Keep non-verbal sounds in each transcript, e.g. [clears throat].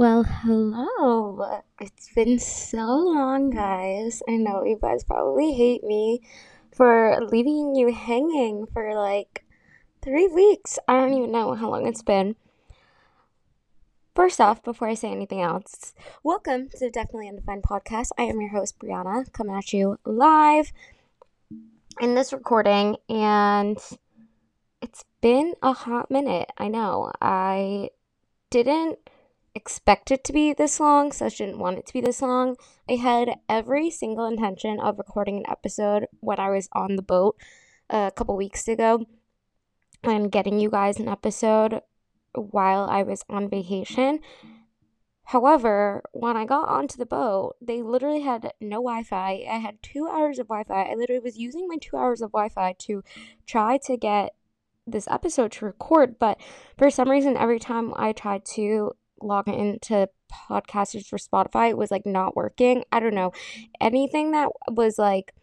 Well, hello. Oh, it's been so long, guys. I know you guys probably hate me for leaving you hanging for like three weeks. I don't even know how long it's been. First off, before I say anything else, welcome to the Definitely Undefined podcast. I am your host, Briana, coming at you live in this recording, and it's been a hot minute. I know. I didn't expect it to be this long, so I didn't want it to be this long. I had every single intention of recording an episode when I was on the boat uh, a couple weeks ago and getting you guys an episode while I was on vacation. However, when I got onto the boat, they literally had no Wi Fi. I had two hours of Wi Fi. I literally was using my two hours of Wi Fi to try to get this episode to record, but for some reason, every time I tried to log into podcasters for Spotify was like not working. I don't know. Anything that was like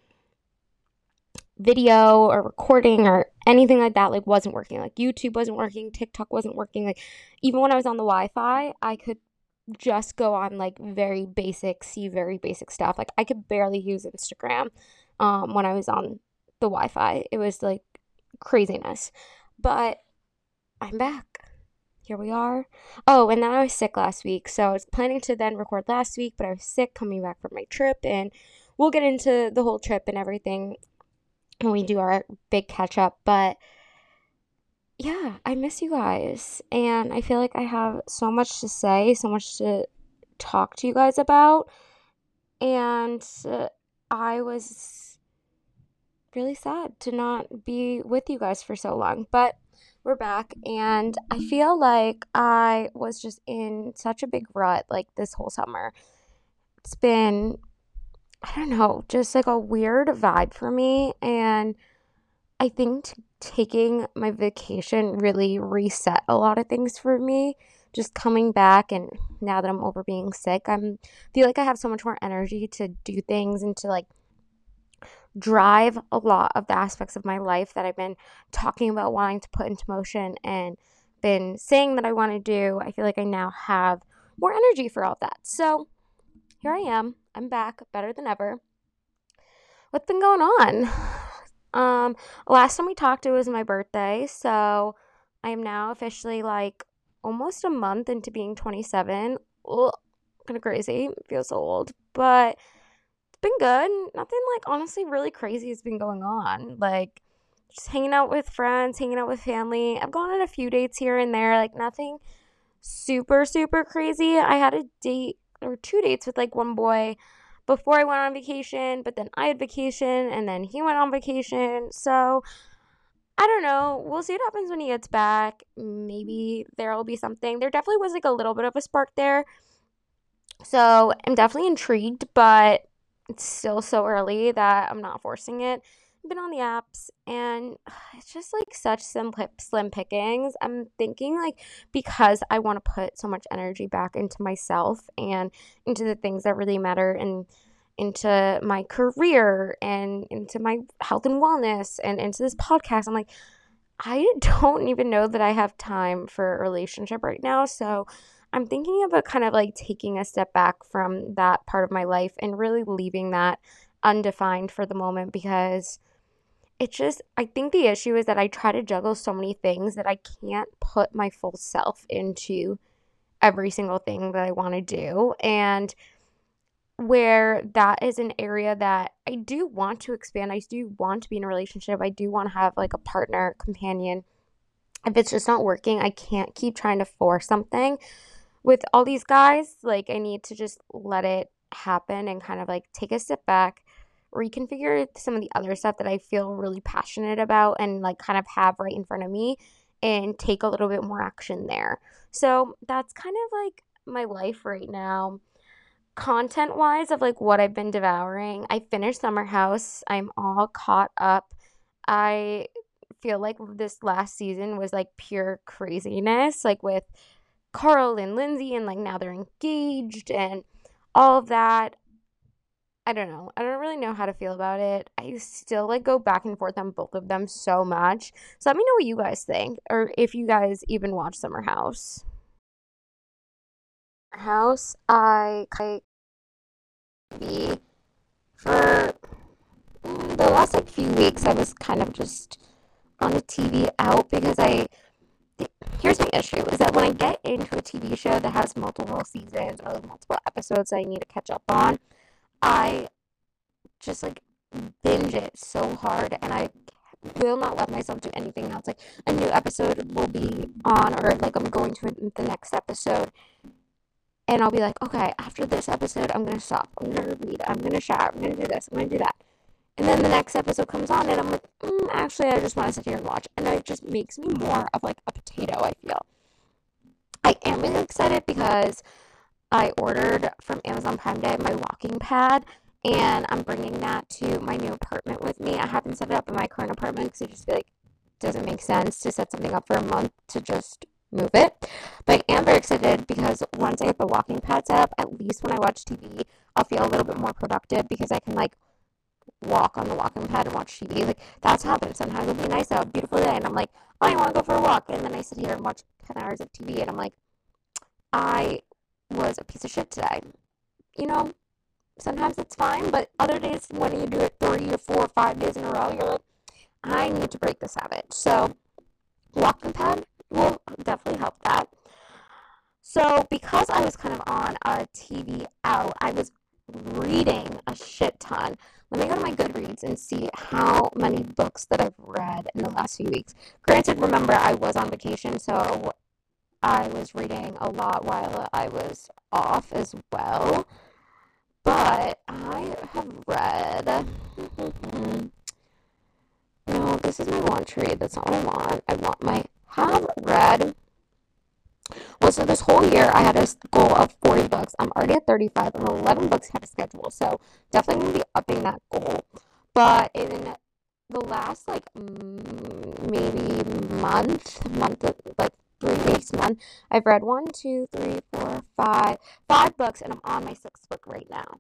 video or recording or anything like that like wasn't working. Like YouTube wasn't working, TikTok wasn't working. Like even when I was on the Wi-Fi, I could just go on like very basic, see very basic stuff. Like I could barely use Instagram um when I was on the Wi-Fi. It was like craziness. But I'm back here we are. Oh, and then I was sick last week. So I was planning to then record last week, but I was sick coming back from my trip. And we'll get into the whole trip and everything when we do our big catch up. But yeah, I miss you guys. And I feel like I have so much to say, so much to talk to you guys about. And uh, I was really sad to not be with you guys for so long. But we're back and I feel like I was just in such a big rut like this whole summer. It's been I don't know, just like a weird vibe for me and I think t- taking my vacation really reset a lot of things for me. Just coming back and now that I'm over being sick, I'm feel like I have so much more energy to do things and to like drive a lot of the aspects of my life that I've been talking about wanting to put into motion and been saying that I want to do. I feel like I now have more energy for all that. So here I am. I'm back better than ever. What's been going on? Um, last time we talked, it was my birthday. So I am now officially like almost a month into being 27. Ugh, kind of crazy. Feels so old. But been good. Nothing like honestly really crazy has been going on. Like just hanging out with friends, hanging out with family. I've gone on a few dates here and there, like nothing super super crazy. I had a date or two dates with like one boy before I went on vacation, but then I had vacation and then he went on vacation. So I don't know. We'll see what happens when he gets back. Maybe there'll be something. There definitely was like a little bit of a spark there. So I'm definitely intrigued, but it's still so early that I'm not forcing it. I've been on the apps and [sighs] it's just like such slim, slim pickings. I'm thinking like because I want to put so much energy back into myself and into the things that really matter and into my career and into my health and wellness and into this podcast. I'm like, I [laughs] don't even know that I have time for a relationship right now. So I'm thinking about kind of like taking a step back from that part of my life and really leaving that undefined for the moment because it's just I think the issue is that I try to juggle so many things that I can't put my full self into every single thing that I want to do and where that is an area that I do want to expand. I do want to be in a relationship. I do want to have like a partner, companion. If it's just not working, I can't keep trying to force something with all these guys, like I need to just let it happen and kind of like take a step back, reconfigure some of the other stuff that I feel really passionate about and like kind of have right in front of me and take a little bit more action there. So that's kind of like my life right now. Content wise, of like what I've been devouring, I finished Summer House. I'm all caught up. I feel like this last season was like pure craziness, like with Carl and Lindsay, and like now they're engaged and all of that. I don't know. I don't really know how to feel about it. I still like go back and forth on both of them so much. So let me know what you guys think or if you guys even watch Summer House. house, I like be for the last like few weeks. I was kind of just on the TV out because I. Here's my issue: is that when I get into a TV show that has multiple seasons or multiple episodes that I need to catch up on, I just like binge it so hard, and I will not let myself do anything else. Like a new episode will be on, or like I'm going to the next episode, and I'll be like, okay, after this episode, I'm gonna stop. I'm gonna read. I'm gonna shower. I'm gonna do this. I'm gonna do that. And then the next episode comes on, and I'm like, mm, actually, I just want to sit here and watch. And it just makes me more of like a potato. I feel. I am really excited because I ordered from Amazon Prime Day my walking pad, and I'm bringing that to my new apartment with me. I haven't set it up in my current apartment because I just feel like it doesn't make sense to set something up for a month to just move it. But I am very excited because once I get the walking pad set up, at least when I watch TV, I'll feel a little bit more productive because I can like walk on the walking pad and watch TV. Like that's happened. Sometimes it'll be nice out, beautiful day, and I'm like, I want to go for a walk, and then I sit here and watch ten hours of TV, and I'm like, I was a piece of shit today. You know, sometimes it's fine, but other days when you do it three or four or five days in a row, you're like, I need to break this habit. So, walking pad will definitely help that. So, because I was kind of on a TV out, I was reading a shit ton. Let me go to my Goodreads and see how many books that I've read in the last few weeks. Granted, remember, I was on vacation, so I was reading a lot while I was off as well. But I have read. [laughs] no, this is my want to read. That's not what I want. I want my have read. Well, so this whole year I had a goal of 40 books. I'm already at 35. I'm 11 books ahead of schedule. So definitely going to be upping that goal. But in the last like maybe month, month like three weeks, month, I've read one, two, three, four, five, five books, and I'm on my sixth book right now.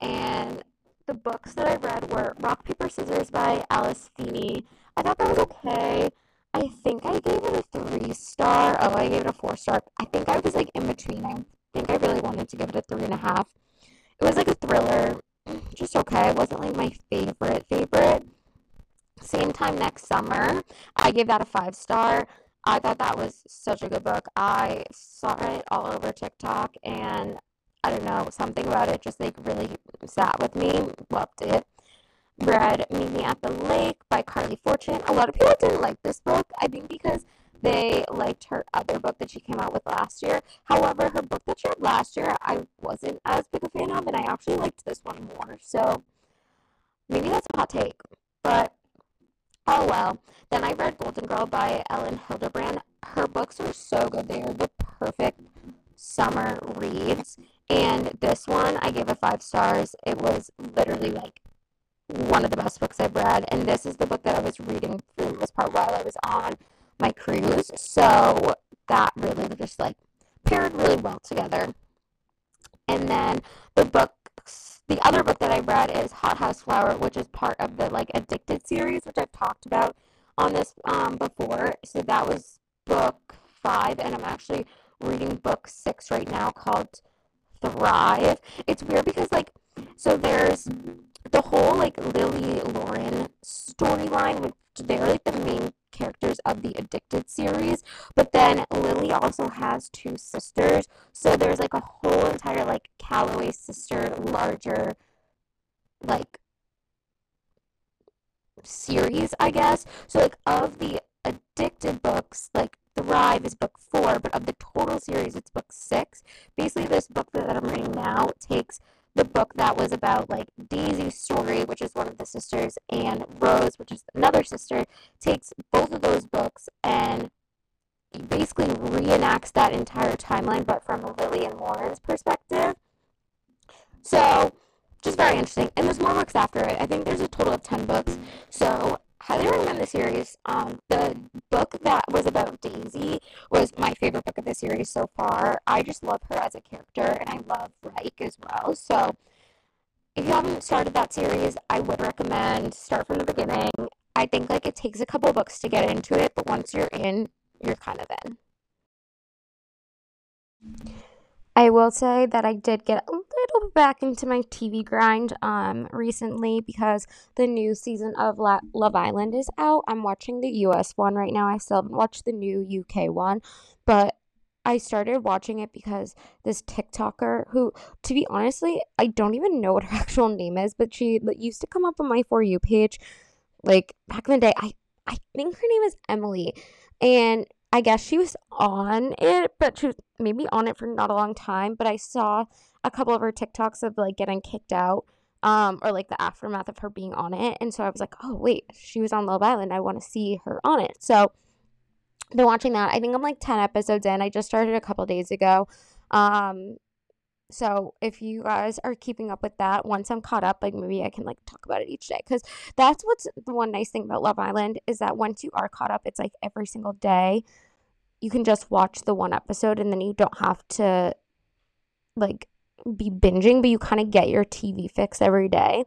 And the books that I read were Rock, Paper, Scissors by Alice Feeney. I thought that was okay. I think I gave it a three star. Oh, I gave it a four star. I think I was like in between. I think I really wanted to give it a three and a half. It was like a thriller, [clears throat] just okay. It wasn't like my favorite favorite. Same time next summer, I gave that a five star. I thought that was such a good book. I saw it all over TikTok and I don't know, something about it just like really sat with me. Loved it. Read Meet Me at the Lake by Carley Fortune. A lot of people didn't like this book, I think because they liked her other book that she came out with last year. However, her book that she had last year, I wasn't as big a fan of, and I actually liked this one more. So maybe that's a hot take, but oh well. Then I read Golden Girl by Elin Hilderbrand. Her books are so good. They are the perfect summer reads. And this one, I gave it five stars. It was literally like one of the best books I've read. And this is the book that I was reading for most part while I was on my cruise. So that really just like paired really well together. And then the book, the other book that I read is Hothouse Flower, which is part of the like Addicted series, which I've talked about on this um, before. So that was book five, and I'm actually reading book six right now called Thrive. It's weird because like so there's the whole like Lily Loren storyline, which they're like the main characters of the Addicted series. But then Lily also has two sisters, so there's like a whole entire like Calloway sister larger like series, I guess. So like of the Addicted books, like Thrive is book four, but of the total series, it's book six. Basically, this book that I'm reading now takes the book that was about like Daisy's story, which is one of the sisters, and Rose, which is another sister, takes both of those books and basically reenacts that entire timeline, but from Lily and Loren's perspective. So, just very interesting. And there's more books after it. I think there's a total of 10 books. So, highly recommend the series. Um, the book that was about Daisy was my favorite book of the series so far. I just love her as a character, and I love Ryke as well. So, if you haven't started that series, I would recommend start from the beginning. I think like it takes a couple books to get into it, but once you're in, you're kind of in. I will say that I did get a little back into my TV grind um recently because the new season of La- Love Island is out. I'm watching the US one right now. I still haven't watched the new UK one, but I started watching it because this TikToker who to be honestly, I don't even know what her [laughs] actual name is, but she used to come up on my for you page like back in the day. I I think her name is Emily and I guess she was on it, but she was maybe on it for not a long time. But I saw a couple of her TikToks of like getting kicked out, um, or like the aftermath of her being on it. And so I was like, oh wait, she was on Love Island. I want to see her on it. So been watching that. I think I'm like 10 episodes in. I just started a couple days ago. Um, so if you guys are keeping up with that, once I'm caught up, like maybe I can like talk about it each day because that's what's the one nice thing about Love Island is that once you are caught up, it's like every single day you can just watch the one episode and then you don't have to like be binging, but you kind of get your TV fix every day.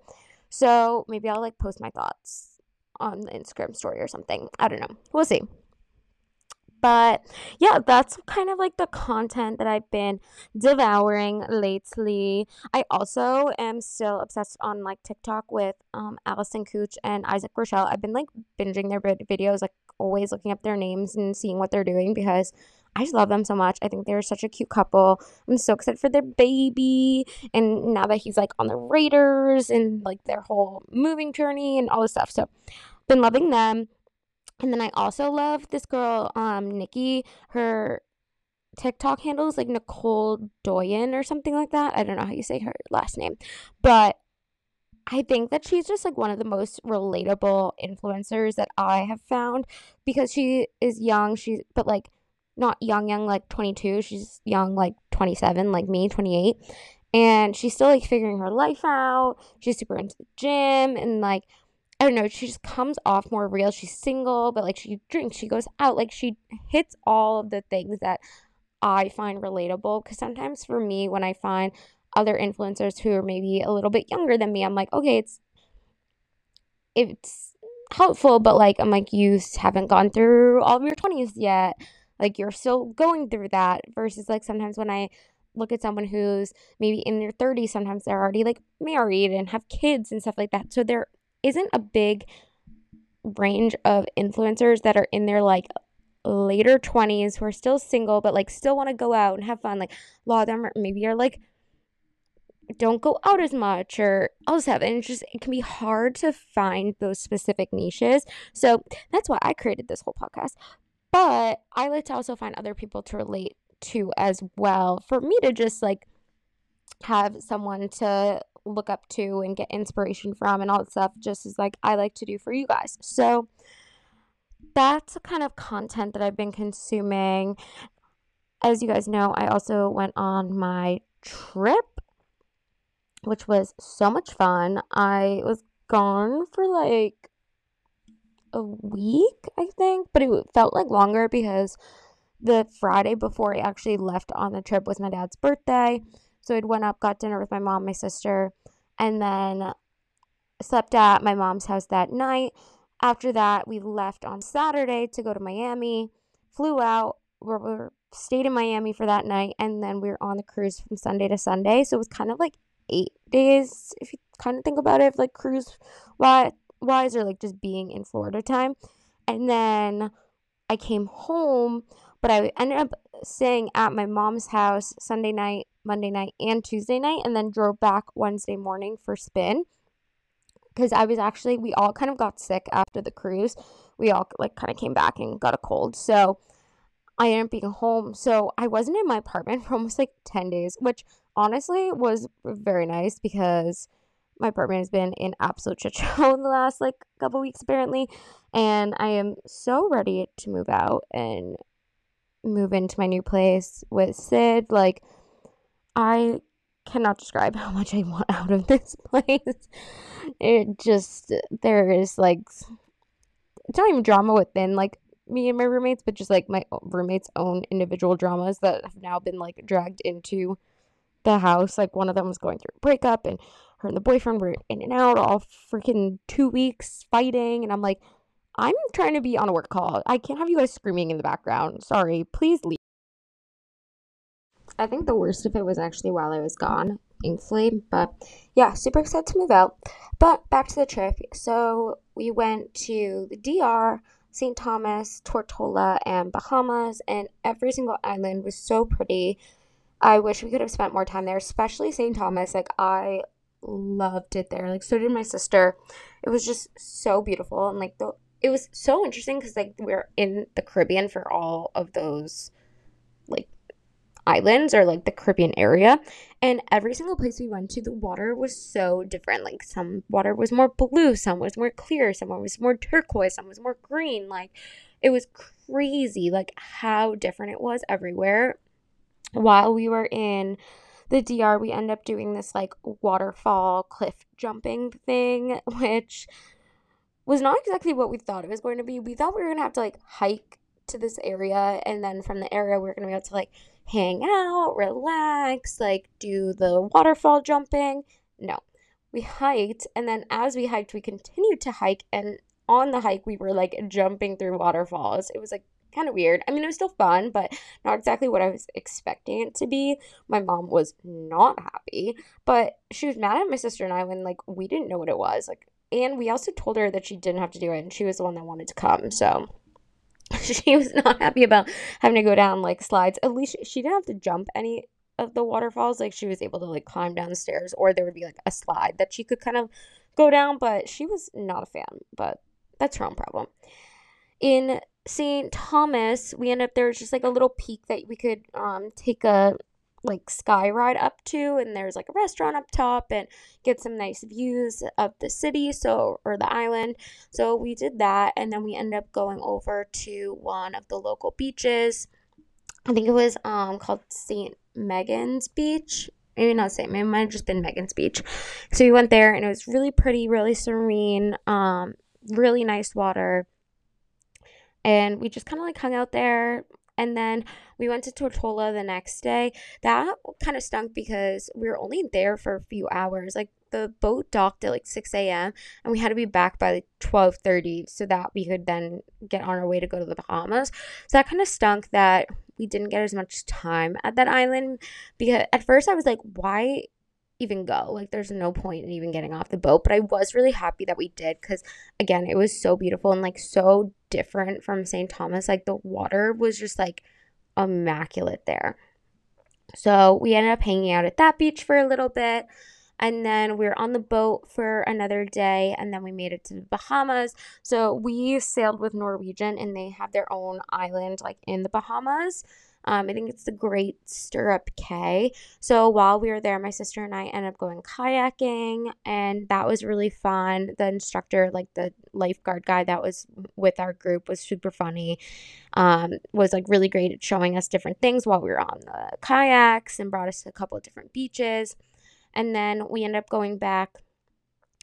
So maybe I'll like post my thoughts on the Instagram story or something. I don't know. We'll see. But yeah, that's kind of like the content that I've been devouring lately. I also am still obsessed on like TikTok with um Allison Kuch and Isaac Rochell. I've been like binging their videos, like always looking up their names and seeing what they're doing because I just love them so much. I think they're such a cute couple. I'm so excited for their baby. And now that he's like on the Raiders and like their whole moving journey and all this stuff. So, been loving them. And then I also love this girl, um, Nikki. Her TikTok handle is like Nicole Doyen or something like that. I don't know how you say her last name, but I think that she's just like one of the most relatable influencers that I have found because she is young. She's but like not young, young like 22. She's young, like 27, like me, 28. And she's still like figuring her life out. She's super into the gym and like I don't know, she just comes off more real. She's single, but like she drinks, she goes out, like she hits all of the things that I find relatable. Because sometimes for me, when I find other influencers who are maybe a little bit younger than me, I'm like, okay, it's it's helpful, but like I'm like, you haven't gone through all of your 20s yet. Like you're still going through that. Versus like sometimes when I look at someone who's maybe in their 30s, sometimes they're already like married and have kids and stuff like that. So they're isn't a big range of influencers that are in their like later 20s who are still single but like still want to go out and have fun. Like a lot of them are, maybe are like don't go out as much or this stuff and it's just it can be hard to find those specific niches. So that's why i created this whole podcast. But i like to also find other people to relate to as well. For me to just like have someone to look up to and get inspiration from and all that stuff, just as like I like to do for you guys. So that's the kind of content that I've been consuming. As you guys know, I also went on my trip, which was so much fun. I was gone for like a week, I think, but it felt like longer because the Friday before I actually left on the trip was my dad's birthday. So I'd went up, got dinner with my mom, my sister, and then slept at my mom's house that night. After that, we left on Saturday to go to Miami, flew out, we were, stayed in Miami for that night, and then we were on the cruise from Sunday to Sunday. So it was kind of like eight days, if you kind of think about it, like cruise wise, or like just being in Florida time. And then I came home, but I ended up staying at my mom's house Sunday night, Monday night, and Tuesday night, and then drove back Wednesday morning for spin. Because I was actually, we all kind of got sick after the cruise. We all like kind of came back and got a cold. So I ended up being home. So I wasn't in my apartment for almost like 10 days, which honestly was very nice because my apartment has been in absolute shit show [laughs] the last like couple weeks apparently and i am so ready to move out and move into my new place with Sid. Like, I cannot describe [laughs] how much I want out of this [laughs] place. It just, there is like, it's not even drama within like me and my roommates, but just like my roommates' own individual dramas that have now been like dragged into the house. Like, one of them was going through a breakup, and her and the boyfriend were in and out all freaking two weeks fighting. And I'm like, I'm trying to be on a work call. I can't have you guys screaming in the background. Sorry. Please leave. I think the worst of it was actually while I was gone, thankfully. But yeah, super excited to move out. But back to the trip. So we went to the DR, St. Thomas, Tortola, and Bahamas, and every single island was so pretty. I wish we could have spent more time there, especially St. Thomas. Like, I loved it there. Like, so did my sister. It was just so beautiful. And, like, the it was so interesting because, like, we're in the Caribbean for all of those, like, islands or like the Caribbean area. And every single place we went to, the water was so different. Like some water was more blue, some was more clear, some was more turquoise, some was more green. Like it was crazy, like how different it was everywhere. While we were in the DR, we end up doing this like waterfall cliff jumping thing, [laughs] which was not exactly what we thought it was going to be. We thought we were gonna have to like hike to this area, and then from the area, we are gonna be able to like hang out, relax, like do the waterfall jumping. No, we hiked, and then as we hiked, we continued to hike, and on the hike, we were like jumping through waterfalls. It was like kind of weird. I mean, it was still fun, but not exactly what I was expecting it to be. My mom was not happy, but she was mad at my sister and I when like we didn't know what it was. Like, and we also told her that she didn't have to do it, and she was the one that wanted to come. So [laughs] she was not happy about having to go down like slides. At least she didn't have to jump any of the waterfalls. Like she was able to like climb down the stairs, or there would be like a slide that she could kind of go down. But she was not a fan. But that's her own problem. In St. Thomas, we end up there just like a little peak that we could um take a like sky ride up to and there's like a restaurant up top and get some nice views of the city so or the island. So we did that and then we ended up going over to one of the local beaches. I think it was um called st megan's beach. Maybe not st it might have just been megan's beach. So we went there and it was really pretty really serene um really nice water. And we just kind of like hung out there and then we went to Tortola the next day. That kind of stunk because we were only there for a few hours. Like the boat docked at like 6 a.m. and we had to be back by like 12:30 so that we could then get on our way to go to the Bahamas. So that kind of stunk that we didn't get as much time at that island because at first I was like, why even go. Like, there's no point in even getting off the boat. But I was really happy that we did because, again, it was so beautiful and like so different from St. Thomas. Like, the water was just like immaculate there. So, we ended up hanging out at that beach for a little bit. And then we were on the boat for another day, and then we made it to the Bahamas. So we sailed with Norwegian, and they have their own island, like in the Bahamas. Um, I think it's the Great Stirrup Cay. So while we were there, my sister and I ended up going kayaking, and that was really fun. The instructor, like the lifeguard guy that was with our group, was super funny. Um, was like really great at showing us different things while we were on the kayaks and brought us to a couple of different beaches. And then we ended up going back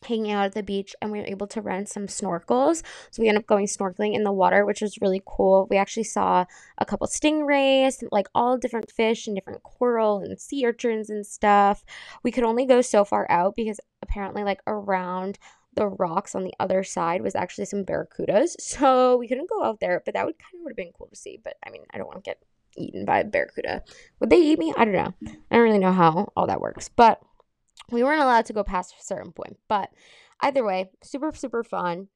hanging out at the beach and we were able to rent some snorkels. So we ended up going snorkeling in the water, which was really cool. We actually saw a couple stingrays, like all different fish and different coral and sea urchins and stuff. We could only go so far out because apparently like around the rocks on the other side was actually some barracudas. [laughs] So we couldn't go out there, but that would kind of would have been cool to see. But I mean, I don't want to get eaten by a barracuda. Would they eat me? I don't know. I don't really know how all that works. But we weren't allowed to go past a certain point, but either way, super, super fun.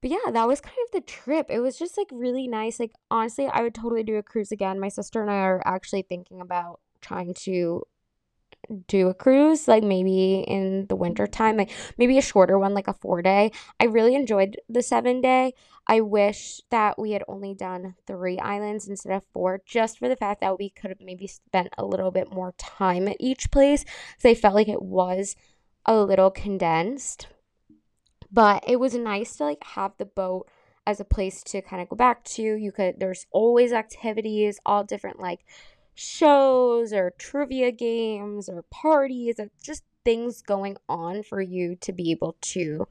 But yeah, that was kind of the trip. It was just like really nice. Like, honestly, I would totally do a cruise again. My sister and I are actually thinking about trying to do a cruise like maybe in the winter time like maybe a shorter one like a four day i really enjoyed the seven day i wish that we had only done three islands instead of four just for the fact that we could have maybe spent a little bit more time at each place. So i felt like it was a little condensed. But it was nice to like have the boat as a place to kind of go back to. You could there's always activities all different like shows or trivia games or parties or just things going on for you to be able to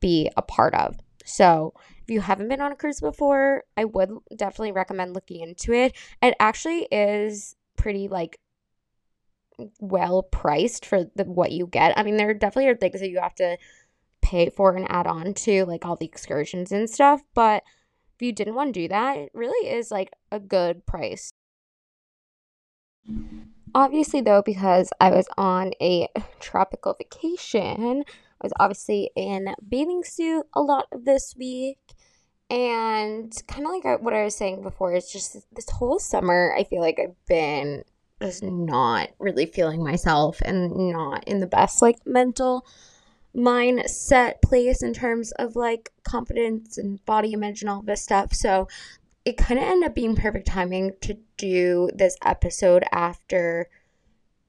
be a part of. So, if you haven't been on a cruise before, I would definitely recommend looking into it. It actually is pretty like well priced for the what you get. I mean, there definitely are things that you have to pay for and add on to, like all the excursions and stuff, but if you didn't want to do that, it really is like a good price. Obviously, though, because I was on a tropical vacation, I was obviously in bathing suit a lot of this week. And kind of like what I was saying before, it's just this whole summer, I feel like I've been just not really feeling myself and not in the best like mental mindset place in terms of like confidence and body image and all this stuff. So it kind of ended up being perfect timing to do this episode after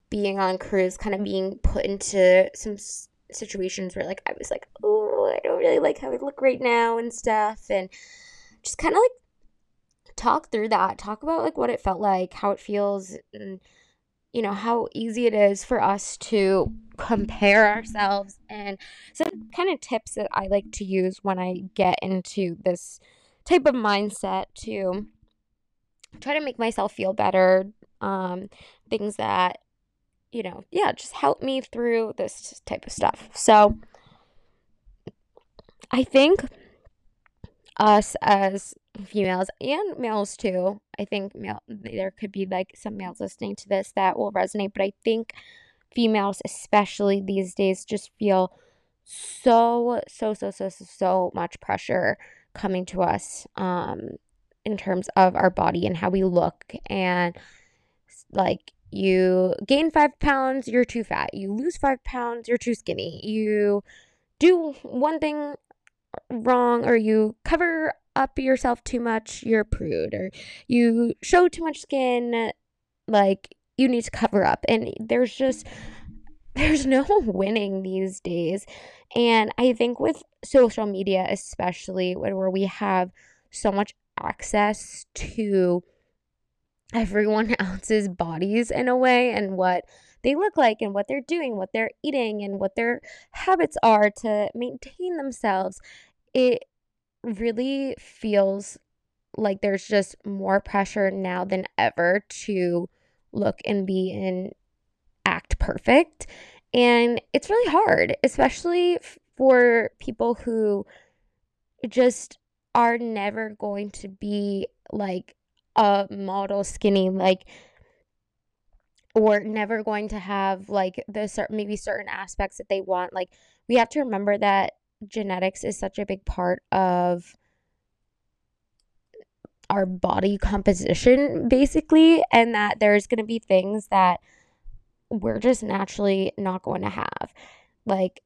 being on cruise, kind of being put into some situations where like I was like, oh, I don't really like how I look right now and stuff, and just kind of like talk through that, talk about like what it felt like, how it feels, and you know how easy it is for us to compare ourselves, and some kind of tips that I like to use when I get into this type of mindset to try to make myself feel better. Um, things that, you know, yeah, just help me through this type of stuff. So I think us as females and males too, I think male, there could be like some males listening to this that will resonate, but I think females, especially these days, just feel so, so, so, so, so, so much pressure coming to us um, in terms of our body and how we look. And like, you gain five pounds, you're too fat. You lose five pounds, you're too skinny. You do one thing wrong, or you cover up yourself too much, you're prude. Or you show too much skin, like, you need to cover up. And there's just there's no [laughs] winning these days. And I think with social media, especially where we have so much access to everyone [laughs] else's bodies in a way and what they look like and what they're doing, what they're eating, and what their habits are to maintain themselves, it really feels like there's just more pressure now than ever to look and be in perfect. And it's really hard, especially for people who just are never going to be like a model skinny, like, or never going to have like the certain, maybe certain aspects that they want. Like, we have to remember that genetics is such a big part of our body composition basically and that there's going to be things that we're just naturally not going to have. Like,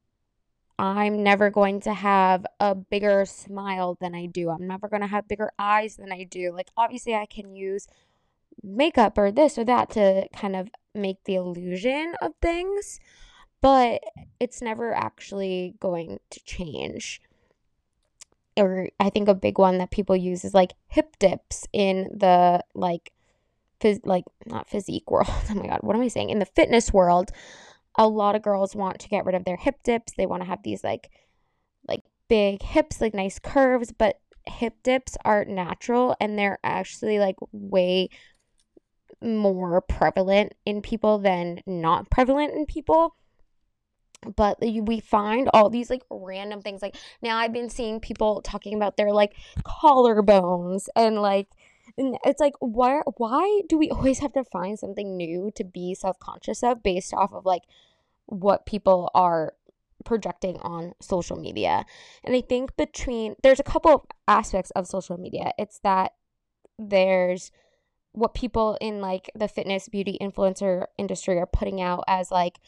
I'm never going to have a bigger smile than I do. I'm never going to have bigger eyes than I do. Like, obviously, I can use makeup or this or that to kind of make the illusion of things, but it's never actually going to change. Or I think a big one that people use is like hip dips in the like phys- like not physique world. [laughs] Oh my god, what am I saying? In the fitness world, a lot of girls want to get rid of their hip dips. They want to have these like like big hips, like nice curves, but hip dips are natural and they're actually like way more prevalent in people than not prevalent in people but we find all these like random things like now i've been seeing people talking about their like collarbones and like it's like why why do we always have to find something new to be self-conscious of based off of like what people are projecting on social media? And i think between there's a couple aspects of social media. It's that there's what people in like the fitness beauty influencer industry are putting out as like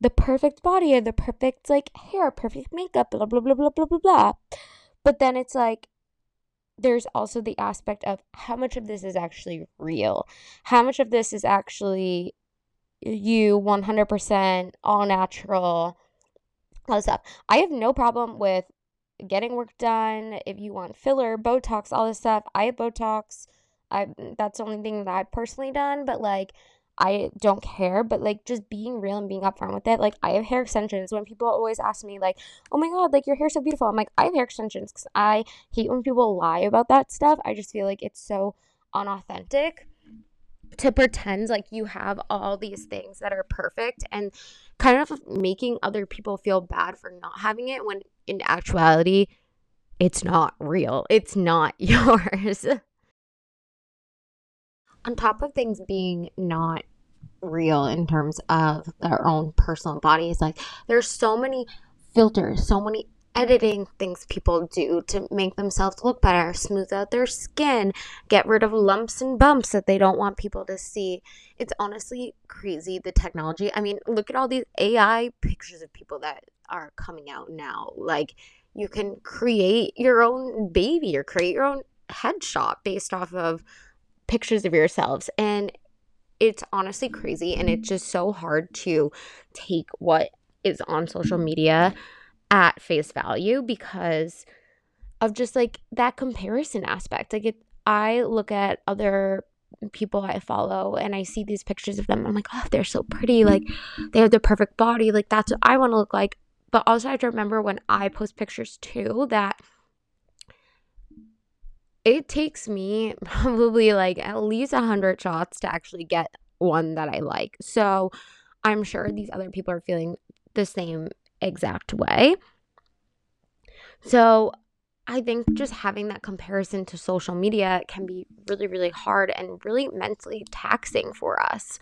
the perfect body or the perfect like hair perfect makeup blah blah blah blah blah blah blah. But then it's like there's also the aspect of how much of this is actually real. How much of this is actually you 100% all natural, all this stuff. I have no problem with getting work done. If you want filler, Botox, all this stuff, I have Botox. I that's the only thing that I've personally done, but like I don't care, but like just being real and being upfront with it. Like I have hair extensions. When people always ask me like, "Oh my god, like your hair's so beautiful," I'm like, I have hair extensions because I hate when people lie about that stuff. I just feel like it's so unauthentic to pretend like you have all these things that are perfect and kind of making other people feel bad for not having it when in actuality it's not real. It's not [laughs] yours. On top of things being not real in terms of their own personal bodies. Like there's so many filters, so many editing things people do to make themselves look better, smooth out their skin, get rid of lumps and bumps that they don't want people to see. It's honestly crazy the technology. I mean, look at all these AI pictures of people that are coming out now. Like you can create your own baby or create your own headshot based off of pictures of yourselves and it's honestly crazy and it's just so hard to take what is on social media at face value because of just like that comparison aspect. Like it I look at other people I follow and I see these pictures of them. I'm like, oh, they're so pretty. Like they have the perfect body. Like that's what I want to look like. But also I have to remember when I post pictures too that it takes me [laughs] probably like at least a hundred shots to actually get one that I like. So I'm sure these other people are feeling the same exact way. So I think just having that comparison to social media can be really, really hard and really mentally taxing for us.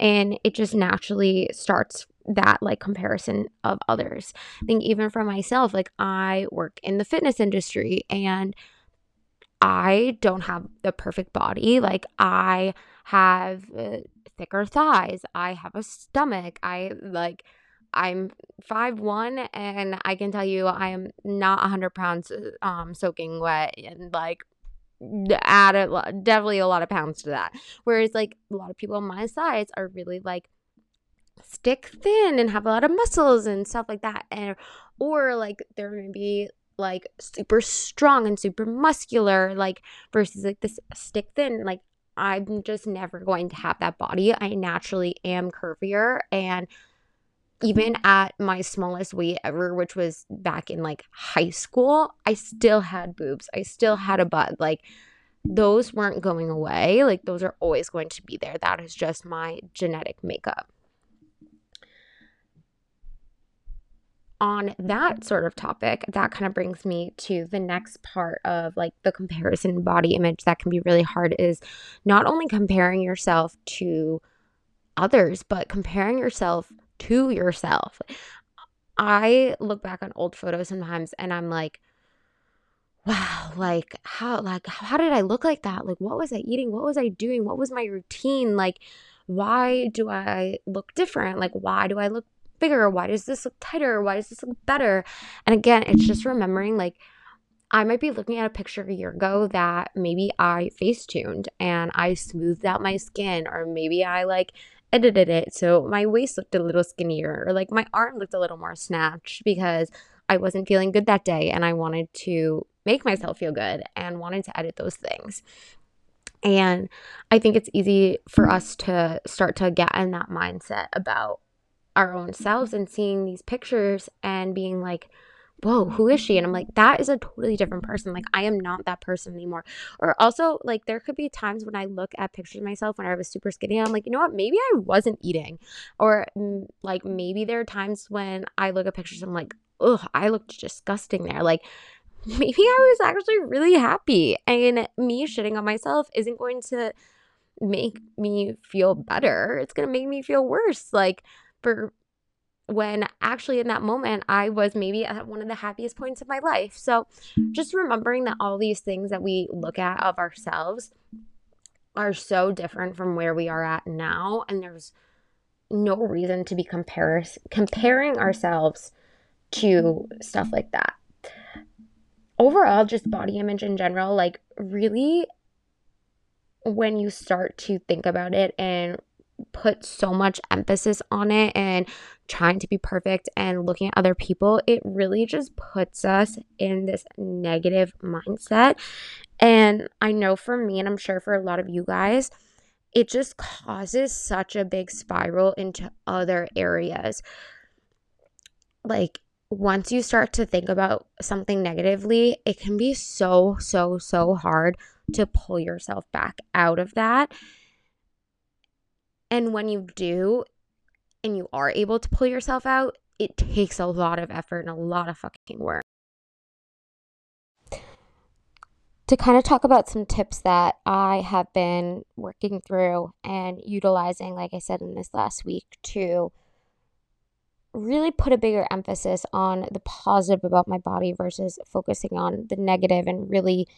And it just naturally starts that like comparison of others. I think even for myself, like I work in the fitness industry and I don't have the perfect body. Like I have uh, thicker thighs. I have a stomach. I like I'm five one, and I can tell you I am not 100 pounds um, soaking wet and like add a, definitely a lot of pounds to that. Whereas like a lot of people my size are really like stick thin and have a lot of muscles and stuff like that, and or like they're gonna be like super strong and super muscular, like versus like this stick thin. Like I'm just never going to have that body. I naturally am curvier and even at my smallest weight ever, which was back in like high school, I still had boobs. I still had a butt. Like those weren't going away. Like those are always going to be there. That is just my genetic makeup. On that sort of topic, that kind of brings me to the next part of like the comparison body image that can be really hard is not only comparing yourself to others, but comparing yourself to yourself. I look back on old photos sometimes and I'm like, wow, like how like how did I look like that? Like what was I eating? What was I doing? What was my routine? Like why do I look different? Like why do I look bigger? Why does this look tighter? Why does this look better? And again, it's just remembering like I might be looking at a picture a year ago that maybe I face tuned and I smoothed out my skin, or maybe I like edited it so my waist looked a little skinnier or like my arm looked a little more snatched because I wasn't feeling good that day and I wanted to make myself feel good and wanted to edit those things. And I think it's easy for us to start to get in that mindset about our own selves and seeing these pictures and being like, whoa, who is she? And I'm like, that is a totally different person. Like, I am not that person anymore. Or also, like, there could be times when I look at pictures of myself when I was super skinny. I'm like, you know what? Maybe I wasn't eating. Or, like, maybe there are times when I look at pictures, I'm like, ugh, I looked disgusting there. Like, maybe I was actually really happy. And me shitting on myself isn't going to make me feel better. It's going to make me feel worse. Like, for when actually in that moment I was maybe at one of the happiest points of my life. So just remembering that all these things that we look at of ourselves are so different from where we are at now and there's no reason to be compares comparing ourselves to stuff like that. Overall, just body image in general, like really when you start to think about it and put so much emphasis on it and trying to be perfect and looking at other people, it really just puts us in this negative mindset. And I know for me, and I'm sure for a lot of you guys, it just causes such a big spiral into other areas. Like, once you start to think about something negatively, it can be so, so, so hard to pull yourself back out of that. And when you do, and you are able to pull yourself out, it takes a lot of effort and a lot of fucking work. to kind of talk about some tips that I have been working through and utilizing, like I said in this last week, to really put a bigger emphasis on the positive about my body versus focusing on the negative and really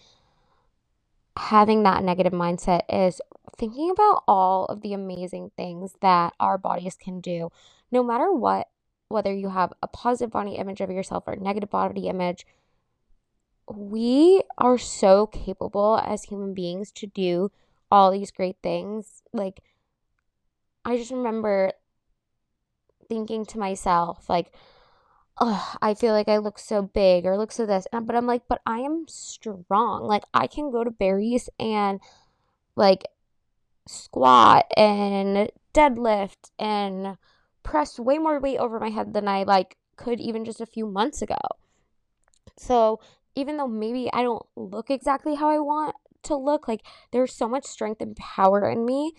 having that negative mindset is thinking about all of the amazing things that our bodies can do, no matter what, whether you have a positive body image of yourself or a negative body image we are so capable as human beings to do all these great things. Like, I just remember thinking to myself, like, oh, I feel like I look so big or look so this. But I'm like, but I am strong. Like, I can go to Barry's and like squat and deadlift and press way more weight over my head than I like could even just a few months ago. So even though maybe I don't look exactly how I want to look, like there's so much strength and power in me.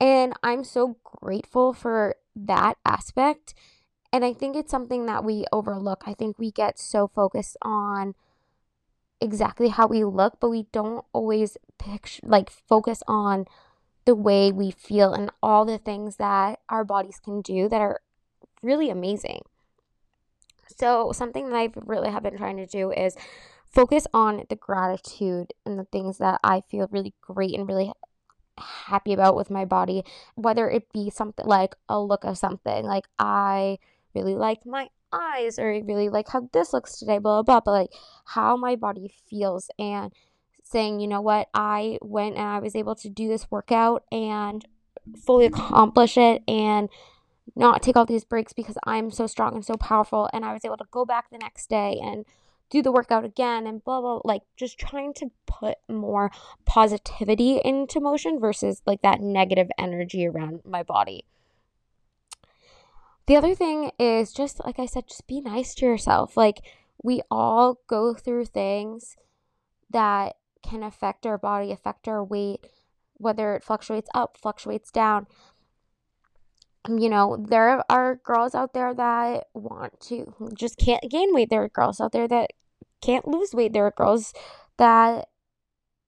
And I'm so grateful for that aspect. And I think it's something that we overlook. I think we get so focused on exactly how we look, but we don't always picture like focus on the way we feel and all the things that our bodies can do that are really amazing. So, something that I've really have been trying to do is focus on the gratitude and the things that I feel really great and really happy about with my body, whether it be something like a look of something, like I really like my eyes, or really like how this looks today, blah, blah, blah, but like how my body feels and saying, you know what, I went and I was able to do this workout and fully accomplish it and not take all these breaks because I'm so strong and so powerful. And I was able to go back the next day and do the workout again and blah, blah, like just trying to put more positivity into motion versus like that negative energy around my body. The other thing is just, like I said, just be nice to yourself. Like, we all go through things that can affect our body, affect our weight, whether it fluctuates up, fluctuates down um, you know, there are girls out there that want to just can't gain weight. There are girls out there that can't lose weight. There are girls that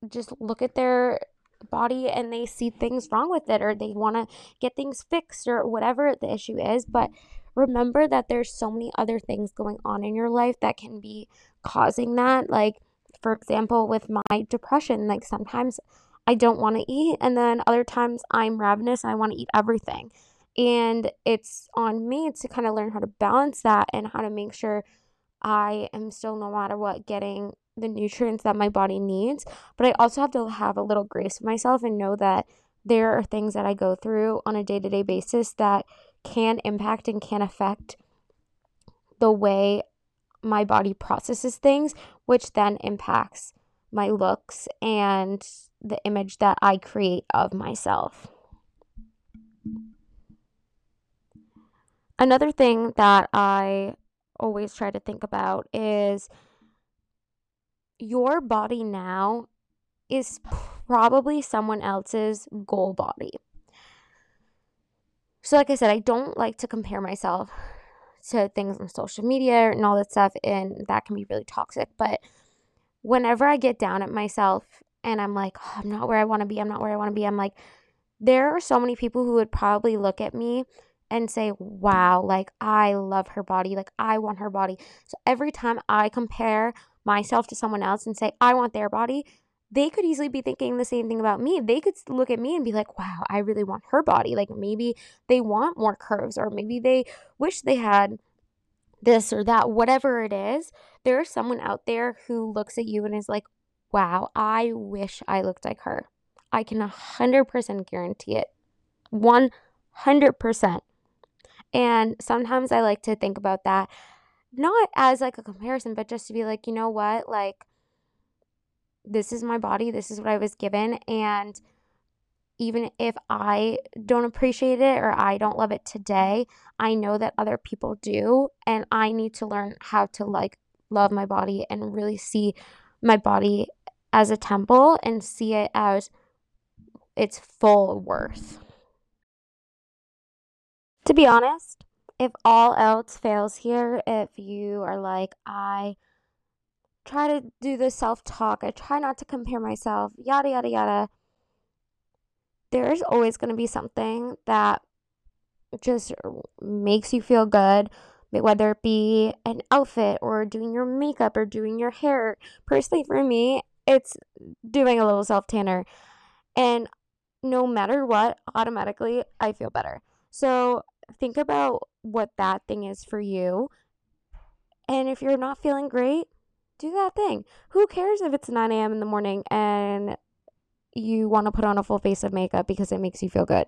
just look at their body and they see things wrong with it or they want to get things fixed or whatever the issue is. But remember that there's so many other things going on in your life that can be causing that. Like, for example, with my depression, like sometimes I don't want to eat, and then other times I'm ravenous and I want to eat everything. And it's on me to kind of learn how to balance that and how to make sure I am still, no matter what, getting the nutrients that my body needs. But I also have to have a little grace with myself and know that there are things that I go through on a day to day basis that can impact and can affect the way my body processes things, which then impacts my looks and the image that I create of myself. Another thing that I always try to think about is your body now is probably someone else's goal body. So, like I said, I don't like to compare myself to things on social media and all that stuff, and that can be really toxic. But whenever I get down at myself and I'm like, oh, I'm not where I want to be, I'm not where I want to be, I'm like, there are so many people who would probably look at me and say, wow, like I love her body, like I want her body. So every time I compare myself to someone else and say, I want their body, they could easily be thinking the same thing about me. They could look at me and be like, wow, I really want her body. Like maybe they want more curves, or maybe they wish they had this or that, whatever it is. There is someone out there who looks at you and is like, wow, I wish I looked like her. I can 100% guarantee it. 100%. And sometimes I like to think about that not as like a comparison, but just to be like, you know what? Like this is my body, this is what I was given and even if I don't appreciate it or I don't love it today, I know that other people do and I need to learn how to like love my body and really see my body as a temple and see it as its full worth. To be honest, if all else fails here, if you are like, I try to do the self talk. I try not to compare myself, yada, yada, yada. There's always going to be something that just makes you feel good, whether it be an outfit or doing your makeup or doing your hair. Personally, for me, it's doing a little self tanner. And no matter what, automatically, I feel better. So think about what that thing is for you. And if you're not feeling great, do that thing. Who cares if it's 9 a.m. in the morning and you want to put on a full face of makeup because it makes you feel good?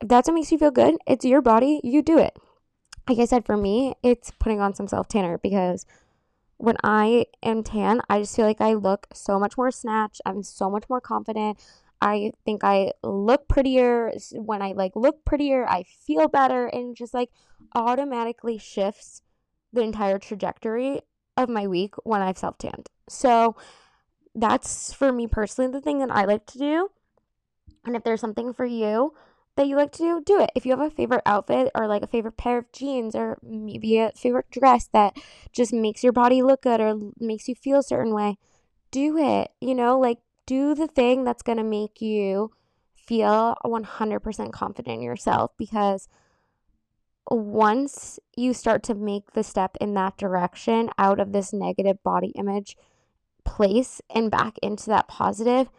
If that's what makes you feel good, it's your body, you do it. Like I said, for me, it's putting on some self tanner because when I am tan, I just feel like I look so much more snatched. I'm so much more confident. I think I look prettier. When I like look prettier, I feel better and just like automatically shifts the entire trajectory of my week when I've self tanned. So that's for me personally the thing that I like to do. And if there's something for you that you like to do, do it. If you have a favorite outfit or like a favorite pair of jeans or maybe a favorite dress that just makes your body look good or makes you feel a certain way, do it. You know, like do the thing that's going to make you feel 100% confident in yourself because once you start to make the step in that direction out of this negative body image place and back into that positive,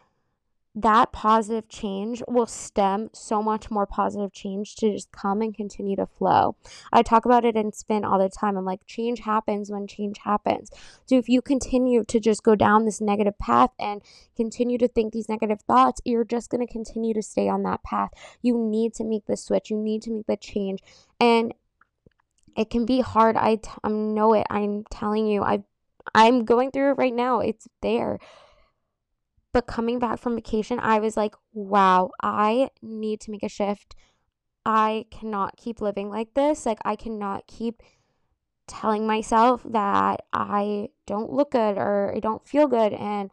that positive change will stem so much more positive change to just come and continue to flow. I talk about it in spin all the time. I'm like, change happens when change happens. So if you continue to just go down this negative path and continue to think these negative thoughts, you're just going to continue to stay on that path. You need to make the switch, you need to make the change. And it can be hard. I, t- I know it. I'm telling you, I I'm going through it right now. It's there but coming back from vacation, I was like, wow, I need to make a shift. I cannot keep living like this. Like, I cannot keep telling myself that I don't look good or I don't feel good. And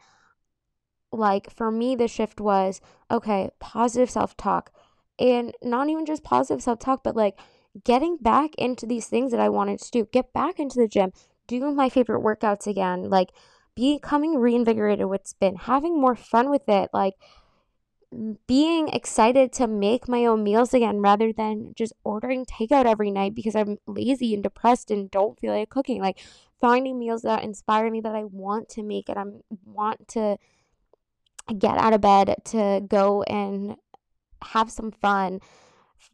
like, for me, the shift was okay, positive self talk. And not even just positive self talk, but like getting back into these things that I wanted to do, get back into the gym, do my favorite workouts again. Like, becoming reinvigorated with spin, having more fun with it, like being excited to make my own meals again rather than just ordering takeout every night because I'm lazy and depressed and don't feel like cooking. Like finding meals that inspire me that I want to make and I want to get out of bed to go and have some fun.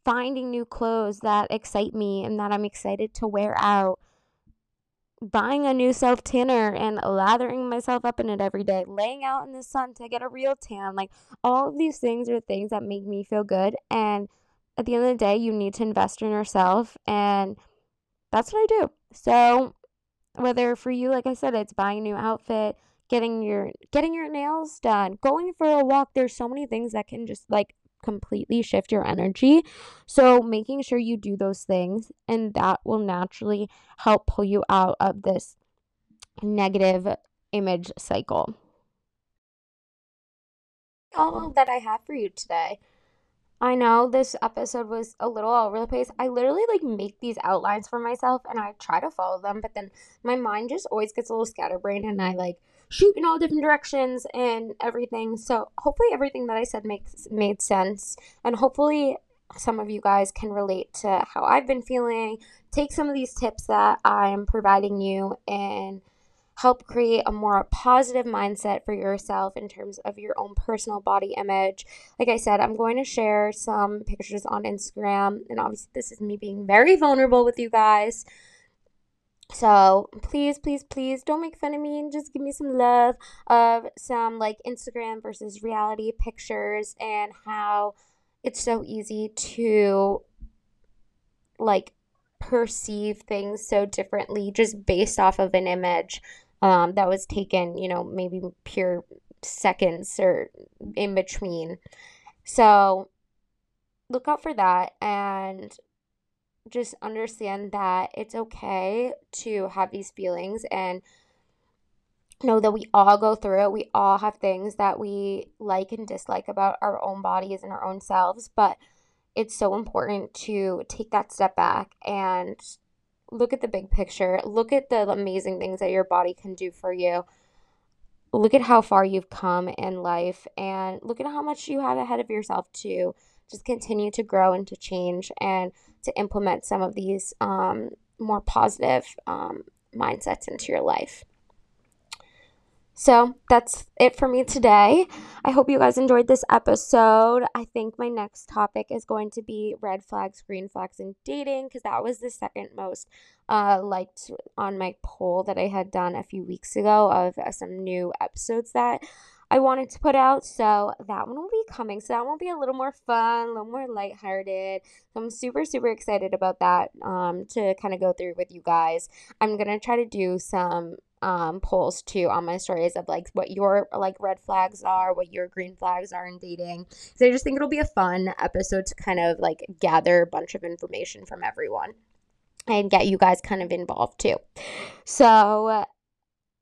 Finding new clothes that excite me and that I'm excited to wear out buying a new self tanner and lathering myself up in it every day, laying out in the sun to get a real tan. Like all of these things are things that make me feel good. And at the end of the day, you need to invest in yourself. And that's what I do. So whether for you, like I said, it's buying a new outfit, getting your getting your nails done, going for a walk, there's so many things that can just like completely shift your energy. So, making sure you do those things, and that will naturally help pull you out of this negative image cycle. All that I have for you today. I know this episode was a little all over the place. I literally like make these outlines for myself and I try to follow them, but then my mind just always gets a little scatterbrained and I like shoot in all different directions and everything. So hopefully everything that I said makes made sense and hopefully some of you guys can relate to how I've been feeling. Take some of these tips that I am providing you and help create a more positive mindset for yourself in terms of your own personal body image. Like I said, I'm going to share some pictures on Instagram, and obviously, this is me being very vulnerable with you guys. So please, please, please don't make fun of me and just give me some love of some like Instagram versus reality pictures and how it's so easy to like perceive things so differently just based off of an image um, that was taken, you know, maybe pure seconds or in between. So look out for that and just understand that it's okay to have these feelings and know that we all go through it. We all have things that we like and dislike about our own bodies and our own selves, but it's so important to take that step back and look at the big picture, look at the amazing things that your body can do for you. Look at how far you've come in life and look at how much you have ahead of yourself to just continue to grow and to change and to implement some of these um, more positive um, mindsets into your life. So that's it for me today. I hope you guys enjoyed this episode. I think my next topic is going to be red flags, green flags, and dating because that was the second most uh, liked on my poll that I had done a few weeks ago of uh, some new episodes that I wanted to put out. So that one will be coming. So that will be a little more fun, a little more lighthearted. So I'm super, super excited about that um, to kind of go through with you guys. I'm going to try to do some um polls too on my stories of like what your like red flags are, what your green flags are in dating. So I just think it'll be a fun episode to kind of like gather a bunch of information from everyone and get you guys kind of involved too. So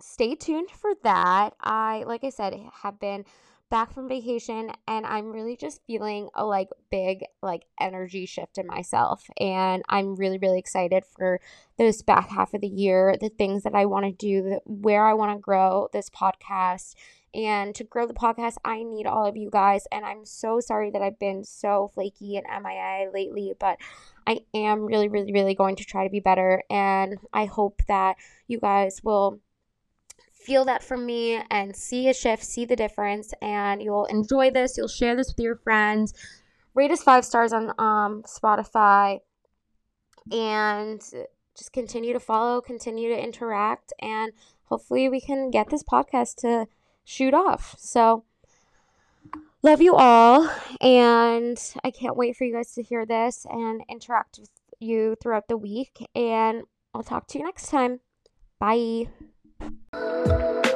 stay tuned for that. I like I said have been back from vacation and I'm really just feeling a like big like energy shift in myself and I'm really really excited for this back half of the year, the things that I want to do, where I want to grow this podcast. And to grow the podcast, I need all of you guys. And I'm so sorry that I've been so flaky and MIA lately, but I am really, really, really going to try to be better. And I hope that you guys will feel that from me and see a shift, see the difference, and you'll enjoy this. You'll share this with your friends. Rate us five stars on um, Spotify and just continue to follow, continue to interact, and hopefully we can get this podcast to shoot off. So, love you all, and I can't wait for you guys to hear this and interact with you throughout the week. And I'll talk to you next time. Bye. Música